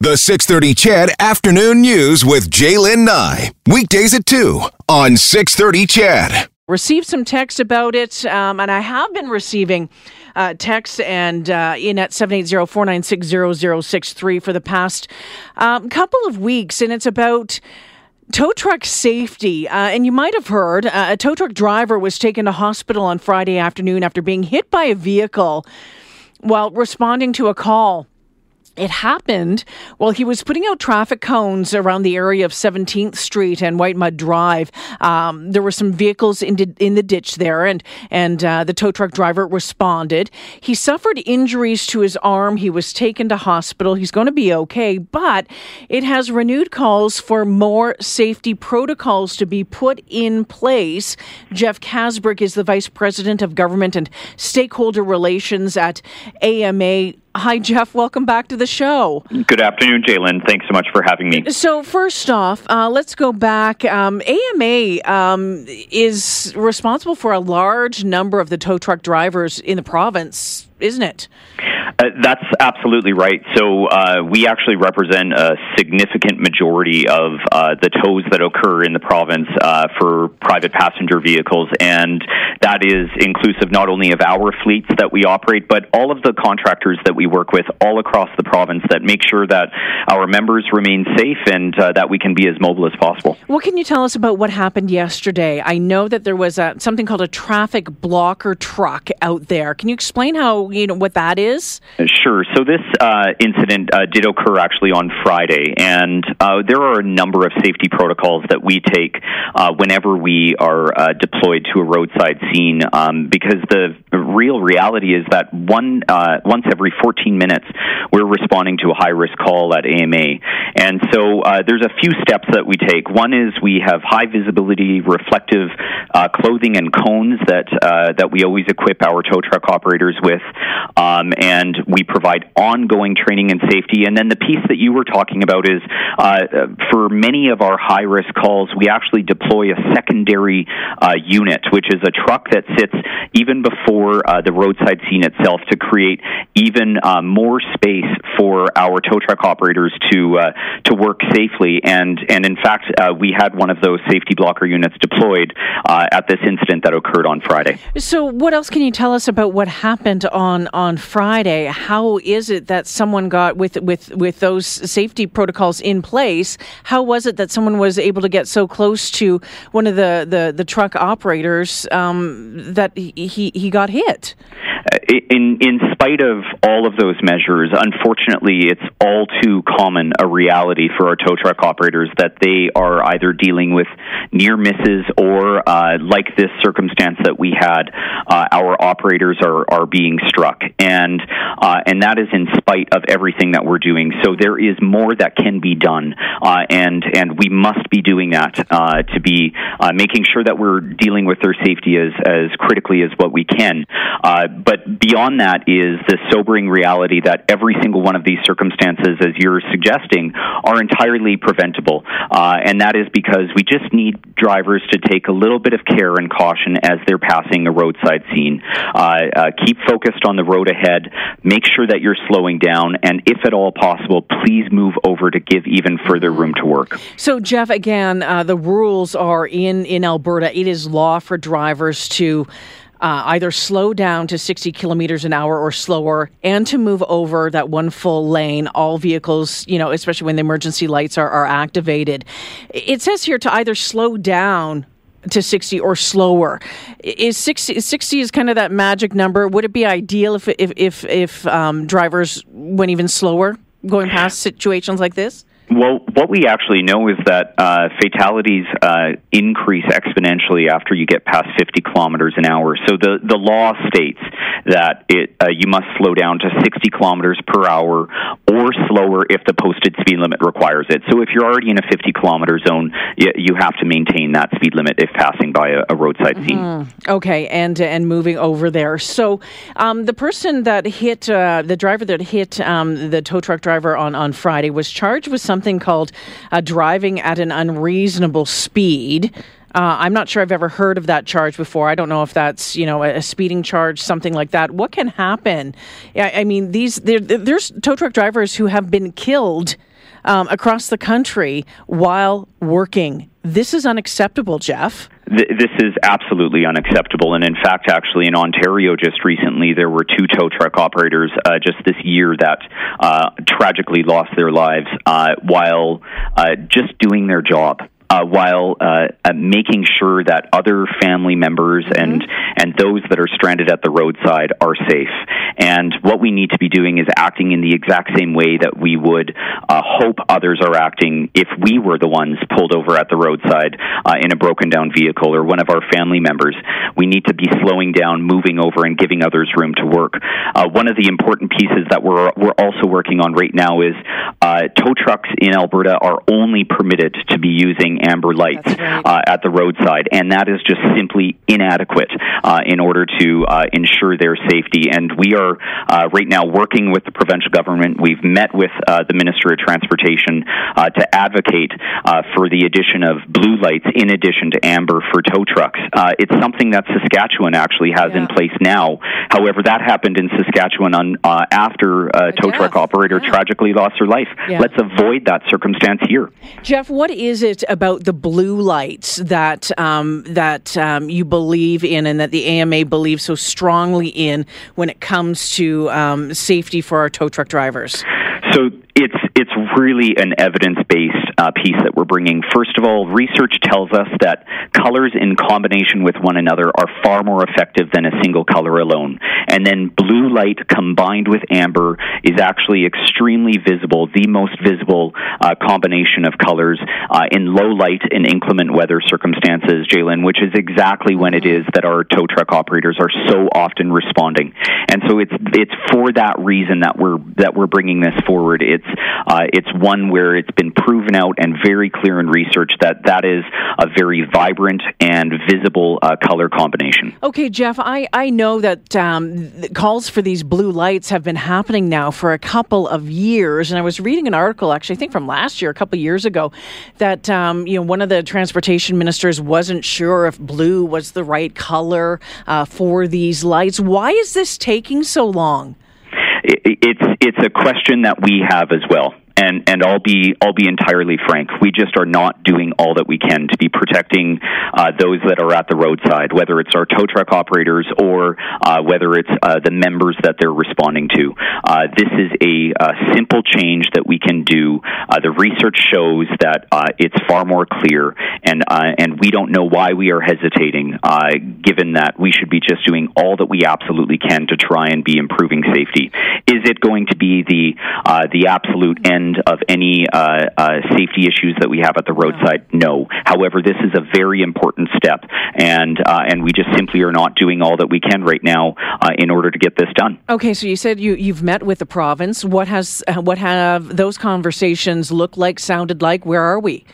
The 630 CHED Afternoon News with Jaylen Nye. Weekdays at 2 on 630 CHED. Received some text about it, um, and I have been receiving uh, texts and uh, in at 780-496-0063 for the past um, couple of weeks, and it's about tow truck safety. Uh, and you might have heard uh, a tow truck driver was taken to hospital on Friday afternoon after being hit by a vehicle while responding to a call. It happened while he was putting out traffic cones around the area of 17th Street and Whitemud Drive. Um, there were some vehicles in, di- in the ditch there, and and uh, the tow truck driver responded. He suffered injuries to his arm. He was taken to hospital. He's going to be okay, but it has renewed calls for more safety protocols to be put in place. Jeff Kasbrick is the vice president of government and stakeholder relations at AMA. Hi, Jeff. Welcome back to the show. Good afternoon, Jaylen. Thanks so much for having me. So, first off, uh, let's go back. Um, AMA um, is responsible for a large number of the tow truck drivers in the province, isn't it? Uh, that's absolutely right. So uh, we actually represent a significant majority of uh, the tows that occur in the province uh, for private passenger vehicles, and that is inclusive not only of our fleets that we operate, but all of the contractors that we work with all across the province that make sure that our members remain safe and uh, that we can be as mobile as possible. What can you tell us about what happened yesterday? I know that there was a, something called a traffic blocker truck out there. Can you explain how you know what that is? Sure. So this uh, incident uh, did occur actually on Friday, and uh, there are a number of safety protocols that we take uh, whenever we are uh, deployed to a roadside scene. Um, because the real reality is that one uh, once every 14 minutes, we're responding to a high risk call at AMA, and so there's a few steps that we take. One is we have high visibility reflective clothing and cones that that we always equip our tow truck operators with, um, and we provide ongoing training and safety. And then the piece that you were talking about is uh, for many of our high risk calls, we actually deploy a secondary uh, unit, which is a truck that sits even before uh, the roadside scene itself to create even uh, more space for our tow truck operators to uh, to work safely. And and in fact, uh, we had one of those safety blocker units deployed at this incident that occurred on Friday. So, what else can you tell us about what happened on on Friday? How is it that someone got with with with those safety protocols in place? How was it that someone was able to get so close to one of the the, the truck operators um, that he he got hit? In in spite of all of those measures, unfortunately, it's all too common a reality for our tow truck operators that they are either dealing with near misses or, uh, like this circumstance that we had, uh, our operators are are being struck, and uh, and that is in spite of everything that we're doing. So there is more that can be done, uh, and and we must be doing that uh, to be uh, making sure that we're dealing with their safety as as critically as what we can. but but beyond that is the sobering reality that every single one of these circumstances, as you're suggesting, are entirely preventable. Uh, and that is because we just need drivers to take a little bit of care and caution as they're passing a roadside scene. Uh, uh, keep focused on the road ahead. Make sure that you're slowing down. And if at all possible, please move over to give even further room to work. So, Jeff, again, uh, the rules are in, in Alberta. It is law for drivers to uh, either slow down to 60 kilometers an hour or slower and to move over that one full lane, all vehicles, you know, especially when the emergency lights are, are activated. It says here to either slow down to 60 or slower. Is 60, 60 is kind of that magic number. Would it be ideal if, if, if, if um, drivers went even slower going past situations like this? Well, what we actually know is that uh, fatalities uh, increase exponentially after you get past 50 kilometers an hour. So the, the law states that it uh, you must slow down to 60 kilometers per hour or slower if the posted speed limit requires it. So if you're already in a 50 kilometer zone, you, you have to maintain that speed limit if passing by a, a roadside scene. Mm-hmm. Okay, and and moving over there. So um, the person that hit uh, the driver that hit um, the tow truck driver on on Friday was charged with something called uh, driving at an unreasonable speed. Uh, I'm not sure I've ever heard of that charge before. I don't know if that's you know a, speeding charge, something like that. What can happen? I, I mean, these there, there's tow truck drivers who have been killed um, across the country while working. This is unacceptable, Jeff. This is absolutely unacceptable. And in fact, actually, in Ontario just recently, there were two tow truck operators uh, just this year that uh, tragically lost their lives uh, while uh, just doing their job uh, while uh, uh, making sure that other family members mm-hmm. and and those that are stranded at the roadside are safe. And what we need to be doing is acting in the exact same way that we would uh, hope others are acting if we were the ones pulled over at the roadside uh, in a broken down vehicle or one of our family members. We need to be slowing down, moving over, and giving others room to work. Uh, one of the important pieces that we're we're also working on right now is tow trucks in Alberta are only permitted to be using amber lights right. uh, at the roadside, and that is just simply inadequate uh, in order to uh, ensure their safety. And we are uh, right now working with the provincial government. We've met with uh, the Minister of Transportation uh, to advocate for the addition of blue lights in addition to amber for tow trucks. it's something that Saskatchewan actually has yeah. in place now. However, that happened in Saskatchewan on, after a tow truck operator yeah. tragically lost her life. Yeah. Let's avoid that circumstance here. Jeff, what is it about about the blue lights that um, that um, you believe in and that the AMA believes so strongly in when it comes to um, safety for our tow truck drivers? So it's it's really an evidence based uh, piece that we're bringing. First of all, research tells us that colors in combination with one another are far more effective than a single color alone. And then blue light combined with amber is actually extremely visible, the most visible uh, combination of colors uh, in low light and inclement weather circumstances, Jaylen, which is exactly when it is that our tow truck operators are so often responding. And so it's it's for that reason that we're that we're bringing this forward. It's uh, it's one where it's been proven out and very clear in research that that is a very vibrant and visible uh, color combination. Okay, Jeff, I, I know that um, calls for these blue lights have been happening now for a couple of years. And I was reading an article, actually, I think from last year, a couple of years ago, that um, you know one of the transportation ministers wasn't sure if blue was the right color uh, for these lights. Why is this taking so long? It's it's a question that we have as well and and I'll be I'll be entirely frank. We just are not doing all that we can to be protecting uh, those that are at the roadside, whether it's our tow truck operators or uh, whether it's uh, the members that they're responding to. Uh, this is a, a, simple change that we can do. Uh, the research shows that uh, it's far more clear, and and we don't know why we are hesitating, given that we should be just doing all that we absolutely can to try and be improving safety. Is it going to be the the absolute end? End of any uh, uh, safety issues that we have at the roadside? No. However, this is a very important step, and uh, and we just simply are not doing all that we can right now uh, in order to get this done. Okay, so you said you you've met with the province. What has what have those conversations looked like? Sounded like? Where are we?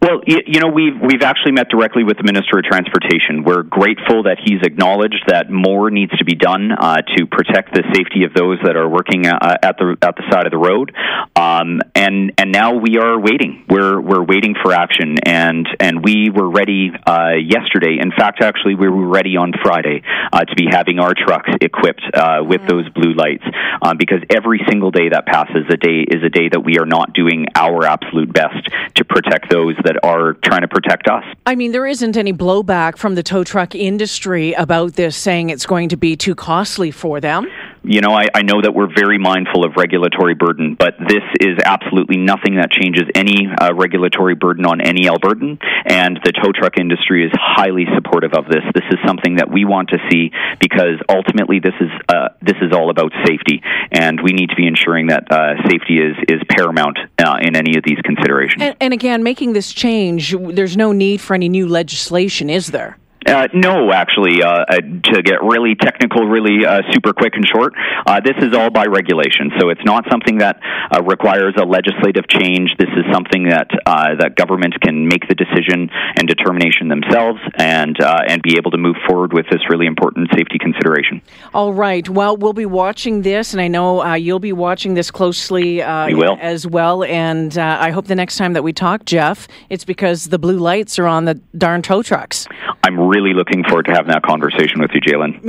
Well, you know, we've we've actually met directly with the Minister of Transportation. We're grateful that he's acknowledged that more needs to be done uh, to protect the safety of those that are working uh, at the at the side of the road. Um, and and now we are waiting. We're we're waiting for action, and and we were ready uh, yesterday. In fact, actually, we were ready on Friday uh, to be having our trucks equipped uh, with mm-hmm. those blue lights, um, because every single day that passes a day is a day that we are not doing our absolute best to protect those that are trying to protect us. I mean, there isn't any blowback from the tow truck industry about this, saying it's going to be too costly for them you know, I, I know that we're very mindful of regulatory burden, but this is absolutely nothing that changes any uh, regulatory burden on any Albertan, and the tow truck industry is highly supportive of this. This is something that we want to see because ultimately this is uh, this is all about safety, and we need to be ensuring that uh, safety is is paramount uh, in any of these considerations. And, and again, making this change, there's no need for any new legislation, is there? Uh, no, actually, uh, uh, to get really technical, really uh, super quick and short, uh, this is all by regulation. So it's not something that uh, requires a legislative change. This is something that that governments can make the decision and determination themselves, and and be able to move forward with this really important safety consideration. All right. Well, we'll be watching this, and I know you'll be watching this closely we will. as well. And I hope the next time that we talk, Jeff, it's because the blue lights are on the darn tow trucks. I'm really looking forward to having that conversation with you, Jaylen.